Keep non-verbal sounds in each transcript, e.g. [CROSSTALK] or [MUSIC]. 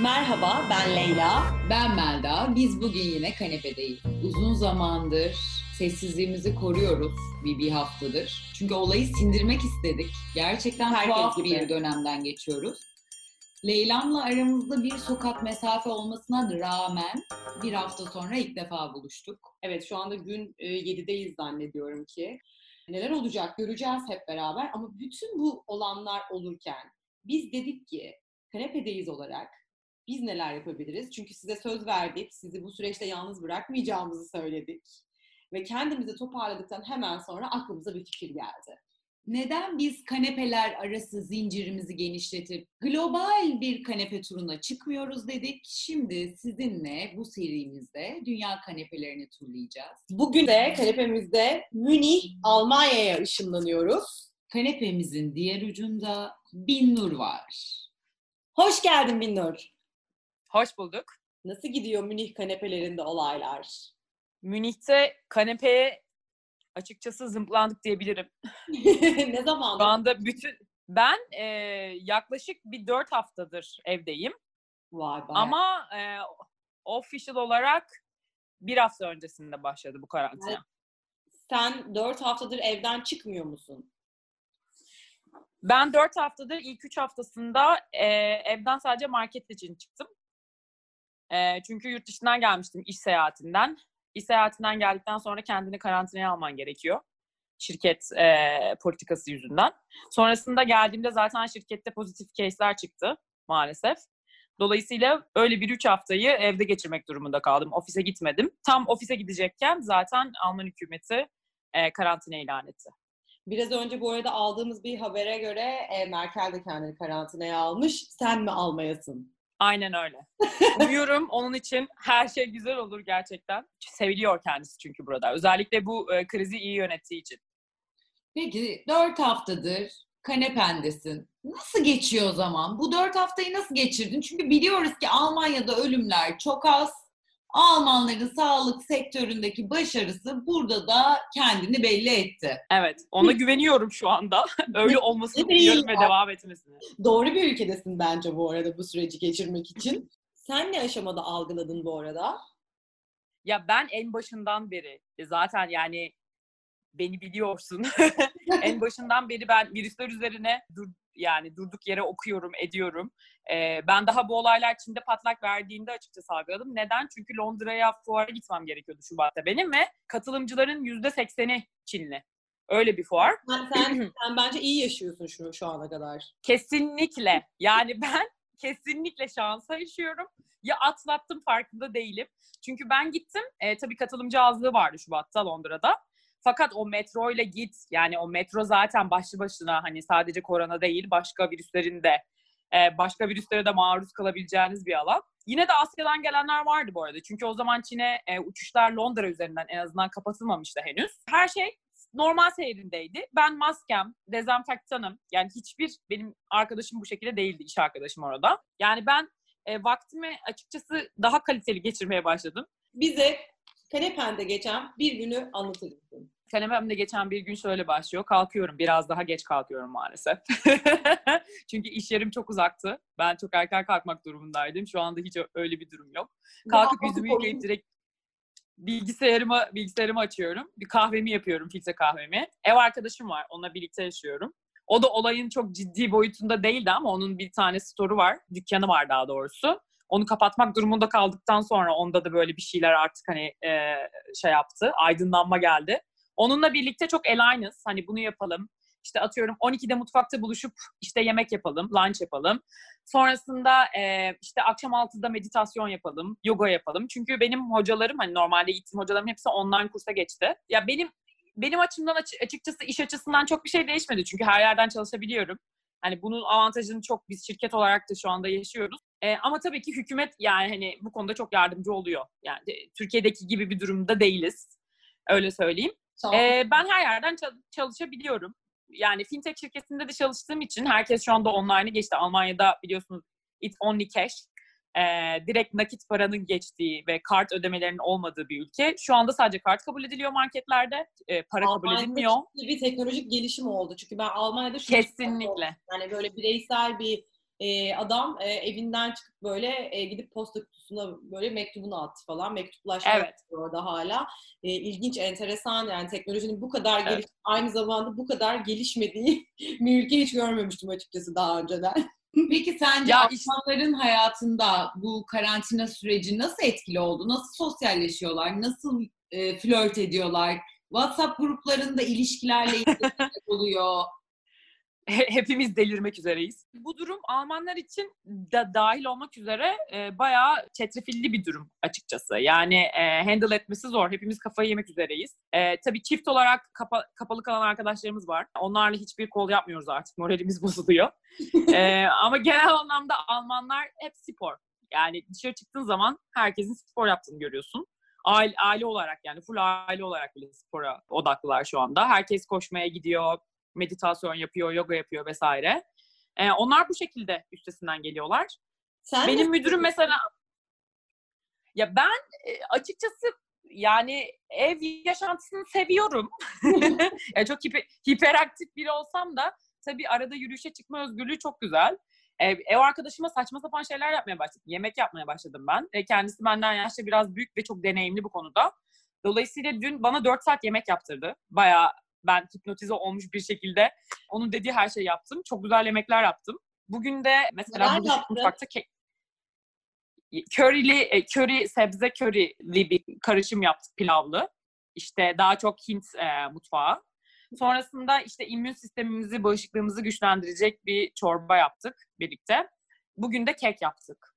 Merhaba, ben Leyla. Ben Melda. Biz bugün yine kanepedeyiz. Uzun zamandır sessizliğimizi koruyoruz bir, bir haftadır. Çünkü olayı sindirmek istedik. Gerçekten Herkes tuhaf gibi. bir dönemden geçiyoruz. Leyla'mla aramızda bir sokak mesafe olmasına rağmen bir hafta sonra ilk defa buluştuk. Evet, şu anda gün e, 7'deyiz zannediyorum ki. Neler olacak göreceğiz hep beraber ama bütün bu olanlar olurken biz dedik ki kanepedeyiz olarak biz neler yapabiliriz? Çünkü size söz verdik, sizi bu süreçte yalnız bırakmayacağımızı söyledik. Ve kendimizi toparladıktan hemen sonra aklımıza bir fikir geldi. Neden biz kanepeler arası zincirimizi genişletip global bir kanepe turuna çıkmıyoruz dedik. Şimdi sizinle bu serimizde dünya kanepelerini turlayacağız. Bugün de kanepemizde Münih, Almanya'ya ışınlanıyoruz. Kanepemizin diğer ucunda Binnur var. Hoş geldin Binnur. Hoş bulduk. Nasıl gidiyor Münih kanepelerinde olaylar? Münih'te kanepeye açıkçası zımplandık diyebilirim. [LAUGHS] ne zaman? Şu anda bütün... Ben e, yaklaşık bir dört haftadır evdeyim. Vay be. Ama e, official olarak bir hafta öncesinde başladı bu karantina. sen 4 haftadır evden çıkmıyor musun? Ben dört haftadır ilk üç haftasında e, evden sadece market için çıktım. E, çünkü yurt dışından gelmiştim iş seyahatinden. İş seyahatinden geldikten sonra kendini karantinaya alman gerekiyor. Şirket e, politikası yüzünden. Sonrasında geldiğimde zaten şirkette pozitif case'ler çıktı maalesef. Dolayısıyla öyle bir üç haftayı evde geçirmek durumunda kaldım. Ofise gitmedim. Tam ofise gidecekken zaten Alman hükümeti e, karantina ilan etti. Biraz önce bu arada aldığımız bir habere göre e, Merkel de kendini karantinaya almış. Sen mi almayasın? Aynen öyle. [LAUGHS] Umuyorum onun için her şey güzel olur gerçekten. Seviliyor kendisi çünkü burada. Özellikle bu e, krizi iyi yönettiği için. Peki dört haftadır kanependesin. Nasıl geçiyor o zaman? Bu dört haftayı nasıl geçirdin? Çünkü biliyoruz ki Almanya'da ölümler çok az. Almanların sağlık sektöründeki başarısı burada da kendini belli etti. Evet, ona güveniyorum şu anda. [LAUGHS] Öyle olmasını diliyorum ve devam etmesini. Doğru bir ülkedesin bence bu arada bu süreci geçirmek için. Sen ne aşamada algıladın bu arada? Ya ben en başından beri e, zaten yani beni biliyorsun. [LAUGHS] en başından beri ben virüsler üzerine dur, yani durduk yere okuyorum, ediyorum. Ee, ben daha bu olaylar Çin'de patlak verdiğinde açıkçası algıladım. Neden? Çünkü Londra'ya fuara gitmem gerekiyordu Şubat'ta benim ve katılımcıların yüzde sekseni Çinli. Öyle bir fuar. Sen, sen, sen bence iyi yaşıyorsun şu, şu ana kadar. Kesinlikle. Yani ben kesinlikle şansa yaşıyorum. Ya atlattım farkında değilim. Çünkü ben gittim. E, tabii katılımcı azlığı vardı Şubat'ta Londra'da. Fakat o metro ile git. Yani o metro zaten başlı başına hani sadece korona değil başka virüslerin de e, başka virüslere de maruz kalabileceğiniz bir alan. Yine de Asya'dan gelenler vardı bu arada. Çünkü o zaman Çin'e e, uçuşlar Londra üzerinden en azından kapatılmamıştı henüz. Her şey normal seyrindeydi. Ben maskem, dezenfektanım. Yani hiçbir benim arkadaşım bu şekilde değildi, iş arkadaşım orada. Yani ben e, vaktimi açıkçası daha kaliteli geçirmeye başladım. Bize kanepende geçen bir günü anlatır mısın? Kalememde geçen bir gün şöyle başlıyor. Kalkıyorum. Biraz daha geç kalkıyorum maalesef. [LAUGHS] Çünkü iş yerim çok uzaktı. Ben çok erken kalkmak durumundaydım. Şu anda hiç öyle bir durum yok. Kalkıp Ya, yüzümü yıkayıp direkt bilgisayarımı bilgisayarımı açıyorum. Bir kahvemi yapıyorum, filtre kahvemi. Ev arkadaşım var. Onunla birlikte yaşıyorum. O da olayın çok ciddi boyutunda değildi ama onun bir tane storu var. Dükkanı var daha doğrusu. Onu kapatmak durumunda kaldıktan sonra onda da böyle bir şeyler artık hani e, şey yaptı. Aydınlanma geldi. Onunla birlikte çok el aynız. Hani bunu yapalım. İşte atıyorum 12'de mutfakta buluşup işte yemek yapalım, lunch yapalım. Sonrasında işte akşam 6'da meditasyon yapalım, yoga yapalım. Çünkü benim hocalarım hani normalde gittiğim hocalarım hepsi online kursa geçti. Ya benim benim açımdan açı- açıkçası iş açısından çok bir şey değişmedi. Çünkü her yerden çalışabiliyorum. Hani bunun avantajını çok biz şirket olarak da şu anda yaşıyoruz. E, ama tabii ki hükümet yani hani bu konuda çok yardımcı oluyor. Yani Türkiye'deki gibi bir durumda değiliz. Öyle söyleyeyim. Tamam. Ee, ben her yerden çal- çalışabiliyorum. Yani fintech şirketinde de çalıştığım için herkes şu anda online'ı geçti. Almanya'da biliyorsunuz it's only cash. Ee, direkt nakit paranın geçtiği ve kart ödemelerinin olmadığı bir ülke. Şu anda sadece kart kabul ediliyor marketlerde. Ee, para kabul Almanya'da edilmiyor. ciddi bir teknolojik gelişim oldu. Çünkü ben Almanya'da şunu Kesinlikle. Yani böyle bireysel bir e, adam e, evinden çıkıp böyle e, gidip posta kutusuna böyle mektubunu attı falan. Mektuplaşma Evet. yapıyor orada hala. E, ilginç, enteresan yani teknolojinin bu kadar Evet. geliş, aynı zamanda bu kadar gelişmediği [LAUGHS] bir ülke hiç görmemiştim açıkçası daha önceden. [LAUGHS] Peki sence Ya işte- Almanların hayatında bu karantina süreci nasıl etkili oldu? Nasıl sosyalleşiyorlar? Nasıl e, flört ediyorlar? WhatsApp gruplarında ilişkilerle [LAUGHS] oluyor. He- [LAUGHS] hepimiz delirmek üzereyiz. Bu durum Almanlar için da dahil olmak üzere e, bayağı çetrefilli bir durum açıkçası. Yani e, handle etmesi zor. Hepimiz kafayı yemek üzereyiz. E, tabii çift olarak kapa- kapalı kalan arkadaşlarımız var. Onlarla hiçbir kol yapmıyoruz artık. Moralimiz [LAUGHS] bozuluyor. E, ama genel anlamda Almanlar hep spor. Yani dışarı çıktığın zaman herkesin spor yaptığını görüyorsun. Aile, aile olarak yani full aile olarak bile spora odaklılar şu anda. Herkes koşmaya gidiyor, meditasyon yapıyor, yoga yapıyor vesaire. Ee, onlar bu şekilde üstesinden geliyorlar. Sen Benim müdürüm mesela ya ben e, açıkçası yani ev yaşantısını seviyorum. [LAUGHS] ya çok hiper, hiperaktif biri olsam da tabii arada yürüyüşe çıkma özgürlüğü çok güzel. Ee, ev arkadaşıma saçma sapan şeyler yapmaya başladım. Yemek yapmaya başladım ben. E, kendisi benden yaşça biraz büyük ve çok deneyimli bu konuda. Dolayısıyla dün bana 4 saat yemek yaptırdı. Bayağı ben hipnotize olmuş bir şekilde onun dediği her şeyi yaptım. Çok güzel yemekler yaptım. Bugün de mesela yaptın? mutfakta ke- körili, e, köri, sebze körili bir karışım yaptık pilavlı. İşte daha çok Hint e, mutfağı. Sonrasında işte immün sistemimizi, bağışıklığımızı güçlendirecek bir çorba yaptık birlikte. Bugün de kek yaptık.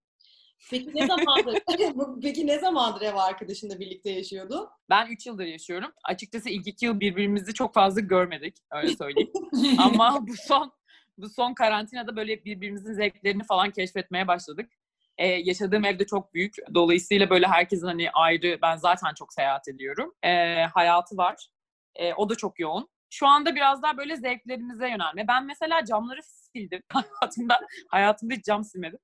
Peki ne zamandır? [LAUGHS] [LAUGHS] Peki ne zamandır ev arkadaşınla birlikte yaşıyordun? Ben 3 yıldır yaşıyorum. Açıkçası ilk iki yıl birbirimizi çok fazla görmedik. Öyle söyleyeyim. [LAUGHS] Ama bu son bu son karantinada böyle birbirimizin zevklerini falan keşfetmeye başladık. Ee, yaşadığım evde çok büyük. Dolayısıyla böyle herkesin hani ayrı, ben zaten çok seyahat ediyorum. Ee, hayatı var. Ee, o da çok yoğun. Şu anda biraz daha böyle zevklerimize yönelme. Ben mesela camları sildim. Hayatımda, hayatımda hiç cam silmedim.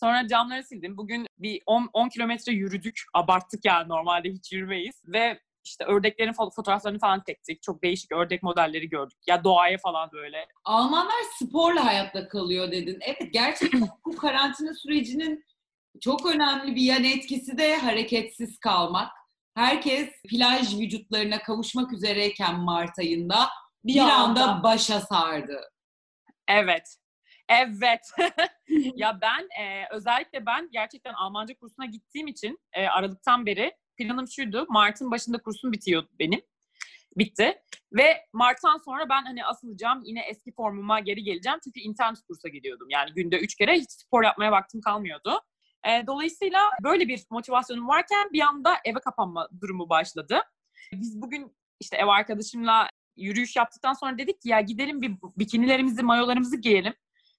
Sonra camları sildim. Bugün bir 10, 10 kilometre yürüdük. Abarttık yani normalde hiç yürümeyiz. Ve işte ördeklerin fo- fotoğraflarını falan çektik. Çok değişik ördek modelleri gördük. Ya doğaya falan böyle. Almanlar sporla hayatta kalıyor dedin. Evet gerçekten [LAUGHS] bu karantina sürecinin çok önemli bir yan etkisi de hareketsiz kalmak. Herkes plaj vücutlarına kavuşmak üzereyken Mart ayında bir, anda başa sardı. Evet. Evet. [LAUGHS] ya ben e, özellikle ben gerçekten Almanca kursuna gittiğim için e, Aralık'tan beri planım şuydu. Mart'ın başında kursum bitiyor benim. Bitti. Ve Mart'tan sonra ben hani asılacağım yine eski formuma geri geleceğim. Çünkü internet kursa gidiyordum. Yani günde üç kere hiç spor yapmaya vaktim kalmıyordu. E, dolayısıyla böyle bir motivasyonum varken bir anda eve kapanma durumu başladı. Biz bugün işte ev arkadaşımla yürüyüş yaptıktan sonra dedik ki ya gidelim bir bikinilerimizi, mayolarımızı giyelim.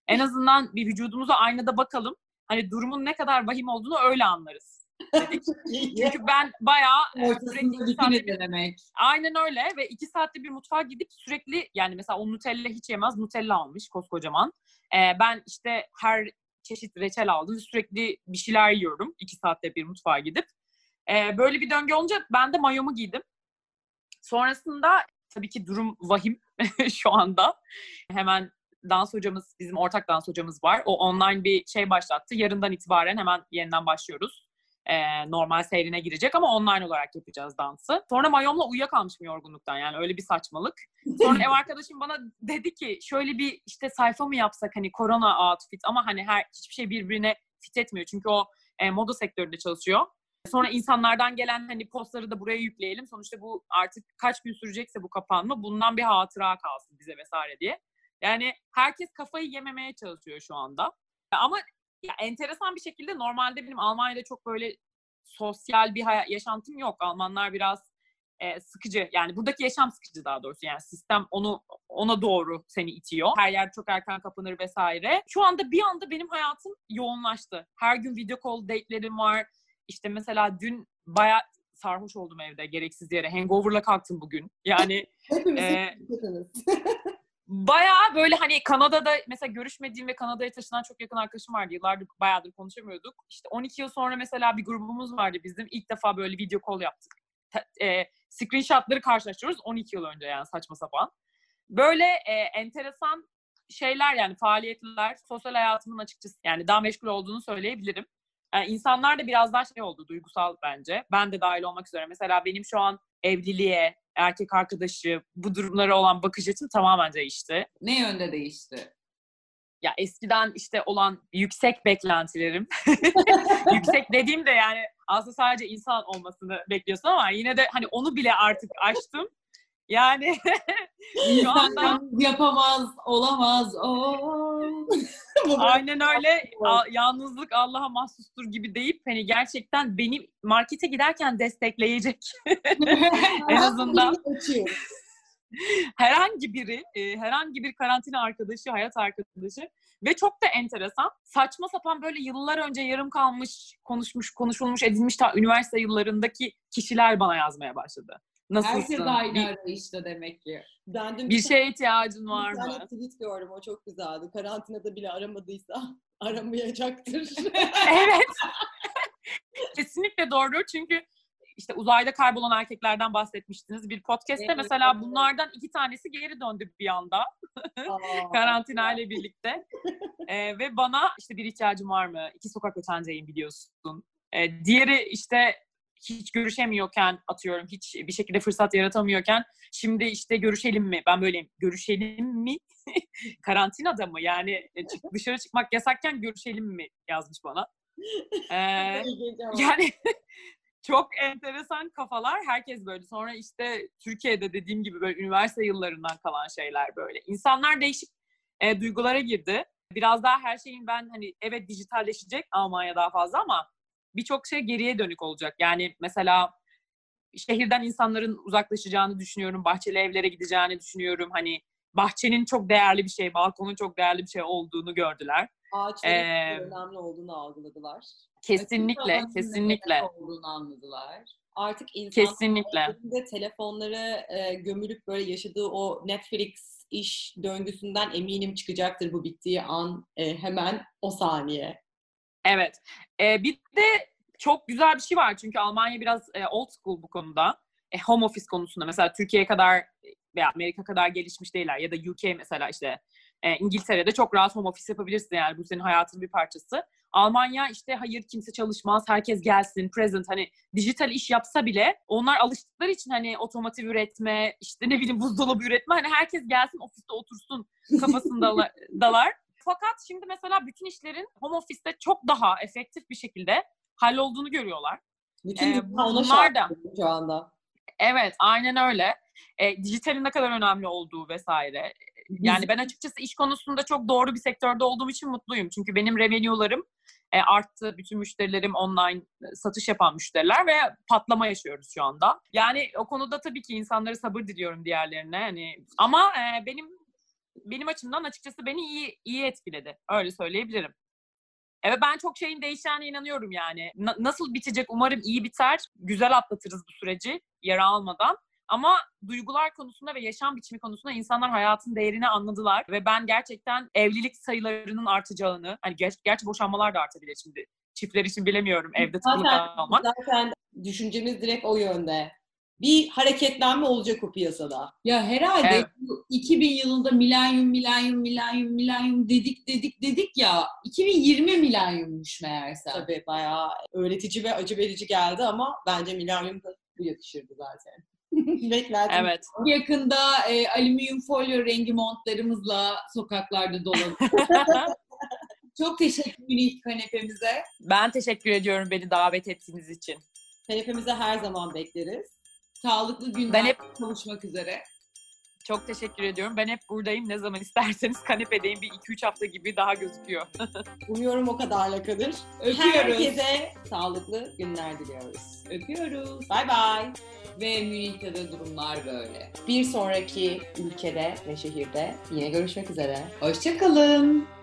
En azından bir vücudumuza aynada bakalım. Hani durumun ne kadar vahim olduğunu öyle anlarız dedik. [LAUGHS] Çünkü ben bayağı e, sürekli saatte denemek. Aynen öyle ve iki saatte bir mutfağa gidip sürekli yani mesela o Nutella hiç yemez. Nutella almış koskocaman. Ee, ben işte her çeşit reçel aldım. Sürekli bir şeyler yiyorum iki saatte bir mutfağa gidip. Ee, böyle bir döngü olunca ben de mayomu giydim. Sonrasında tabii ki durum vahim [LAUGHS] şu anda. Hemen dans hocamız, bizim ortak dans hocamız var. O online bir şey başlattı. Yarından itibaren hemen yeniden başlıyoruz. Ee, normal seyrine girecek ama online olarak yapacağız dansı. Sonra mayomla uyuyakalmışım yorgunluktan yani öyle bir saçmalık. Sonra ev arkadaşım bana dedi ki şöyle bir işte sayfa mı yapsak hani korona outfit ama hani her hiçbir şey birbirine fit etmiyor. Çünkü o e, moda sektöründe çalışıyor. Sonra insanlardan gelen hani postları da buraya yükleyelim. Sonuçta bu artık kaç gün sürecekse bu kapanma bundan bir hatıra kalsın bize vesaire diye. Yani herkes kafayı yememeye çalışıyor şu anda. Ama ya enteresan bir şekilde normalde benim Almanya'da çok böyle sosyal bir hayat, yaşantım yok. Almanlar biraz e, sıkıcı. Yani buradaki yaşam sıkıcı daha doğrusu. Yani sistem onu ona doğru seni itiyor. Her yer çok erken kapanır vesaire. Şu anda bir anda benim hayatım yoğunlaştı. Her gün video call date'lerim var. İşte mesela dün bayağı sarhoş oldum evde gereksiz yere. Hangover'la kalktım bugün. Yani Hepimiz [LAUGHS] hepimiz. Bayağı böyle hani Kanada'da mesela görüşmediğim ve Kanada'ya taşınan çok yakın arkadaşım vardı. Yıllardır bayağıdır konuşamıyorduk. İşte 12 yıl sonra mesela bir grubumuz vardı bizim. İlk defa böyle video call yaptık. E, screenshotları karşılaştırıyoruz 12 yıl önce yani saçma sapan. Böyle e, enteresan şeyler yani faaliyetler sosyal hayatımın açıkçası yani daha meşgul olduğunu söyleyebilirim. Yani insanlar da biraz daha şey oldu duygusal bence. Ben de dahil olmak üzere. Mesela benim şu an evliliğe, erkek arkadaşı, bu durumlara olan bakış açım tamamen değişti. Ne yönde değişti? Ya eskiden işte olan yüksek beklentilerim. [LAUGHS] yüksek dediğim de yani aslında sadece insan olmasını bekliyorsun ama yine de hani onu bile artık aştım. Yani [LAUGHS] şu anda yapamaz, olamaz. Oo. Aynen öyle. A- yalnızlık Allah'a mahsustur gibi deyip hani gerçekten beni markete giderken destekleyecek. [LAUGHS] En azından. Herhangi biri, e, herhangi bir karantina arkadaşı, hayat arkadaşı ve çok da enteresan. Saçma sapan böyle yıllar önce yarım kalmış, konuşmuş, konuşulmuş, edilmiş ta üniversite yıllarındaki kişiler bana yazmaya başladı. Nasılsın? Herkes aynı Bir, arayışta demek ki. Ben dün bir şeye ihtiyacın var bir tane mı? tweet gördüm. O çok güzeldi. Karantinada bile aramadıysa [LAUGHS] aramayacaktır. [LAUGHS] evet. [LAUGHS] Kesinlikle doğru. Çünkü işte uzayda kaybolan erkeklerden bahsetmiştiniz. Bir podcast'te Evet, mesela evet. bunlardan iki tanesi geri döndü bir anda. [LAUGHS] Karantina ile birlikte. Ee, ve bana işte bir ihtiyacım var mı? İki sokak ötendeyim biliyorsun. Ee, diğeri işte hiç görüşemiyorken atıyorum, hiç bir şekilde fırsat yaratamıyorken şimdi işte görüşelim mi? Ben böyleyim. Görüşelim mi? [LAUGHS] Karantinada mı? Yani e, [LAUGHS] dışarı çıkmak yasakken görüşelim mi yazmış bana. Ee, yani çok enteresan kafalar. Herkes böyle. Sonra işte Türkiye'de dediğim gibi böyle üniversite yıllarından kalan şeyler böyle. İnsanlar değişik e, duygulara girdi. Biraz daha her şeyin ben hani evet dijitalleşecek Almanya daha fazla ama birçok şey geriye dönük olacak. Yani mesela şehirden insanların uzaklaşacağını düşünüyorum. Bahçeli evlere gideceğini düşünüyorum. Hani bahçenin çok değerli bir şey, balkonun çok değerli bir şey olduğunu gördüler. Ağaçların Ee, önemli olduğunu algıladılar. Kesinlikle, kesinlikle. olduğunu anladılar. Artık insanlar Kesinlikle. elinde telefonları e, gömülüp böyle yaşadığı o Netflix iş döngüsünden eminim çıkacaktır bu bittiği an e, hemen o saniye. Evet. Ee, bir de çok güzel bir şey var çünkü Almanya biraz e, old school bu konuda. E, home office konusunda mesela Türkiye kadar veya Amerika kadar gelişmiş değiller ya da UK mesela işte e, İngiltere'de çok rahat home office yapabilirsin yani bu senin hayatının bir parçası. Almanya işte hayır kimse çalışmaz, herkes gelsin, present hani dijital iş yapsa bile onlar alıştıkları için hani otomotiv üretme, işte ne bileyim buzdolabı üretme hani herkes gelsin ofiste otursun kafasında dalar. [LAUGHS] Fakat şimdi mesela bütün işlerin home office'te çok daha efektif bir şekilde hallolduğunu görüyorlar. Bütün Ee, bunlar da- şu anda. Evet, aynen öyle. E, dijitalin ne kadar önemli olduğu vesaire. Yani ben açıkçası iş konusunda çok doğru bir sektörde olduğum için mutluyum. Çünkü benim revenue'larım e, arttı. Bütün müşterilerim online e, satış yapan müşteriler ve patlama yaşıyoruz şu anda. Yani o konuda tabii ki insanlara sabır diliyorum diğerlerine. Hani ama e, benim benim açımdan açıkçası beni iyi iyi etkiledi. Öyle söyleyebilirim. Evet ben çok şeyin değişeceğine inanıyorum yani. Na- nasıl bitecek umarım iyi biter. Güzel atlatırız bu süreci yara almadan. Ama duygular konusunda ve yaşam biçimi konusunda insanlar hayatın değerini anladılar. Ve ben gerçekten evlilik sayılarının artacağını, hani ger- gerçi boşanmalar da artabilir şimdi. Çiftler için bilemiyorum evde tıkılı Zaten, kalmak. zaten düşüncemiz direkt o yönde. Bir hareketlenme olacak o piyasada. Ya herhalde Evet. bu 2000 yılında milenyum, milenyum, milenyum, milenyum dedik dedik dedik ya 2020 milenyummuş meğerse. Tabii bayağı öğretici ve acı verici geldi ama bence milenyum da bu yakışırdı zaten. [LAUGHS] Beklerdim. Evet. Yakında e, alüminyum folyo rengi montlarımızla sokaklarda dolanır. [LAUGHS] [LAUGHS] Çok teşekkür ederim kanepemize. ben teşekkür ediyorum beni davet ettiğiniz için. Kanepemize her zaman bekleriz. Sağlıklı günler Ben hep kavuşmak üzere. Çok teşekkür ediyorum. Ben hep buradayım. Ne zaman isterseniz kanepedeyim. Bir 2-3 hafta gibi daha gözüküyor. [LAUGHS] Umuyorum o kadarla kalır. Öpüyoruz. Herkese sağlıklı günler diliyoruz. Öpüyoruz. Bay bay. Ve Münih'te durumlar böyle. Bir sonraki ülkede ve şehirde yine görüşmek üzere. Hoşçakalın.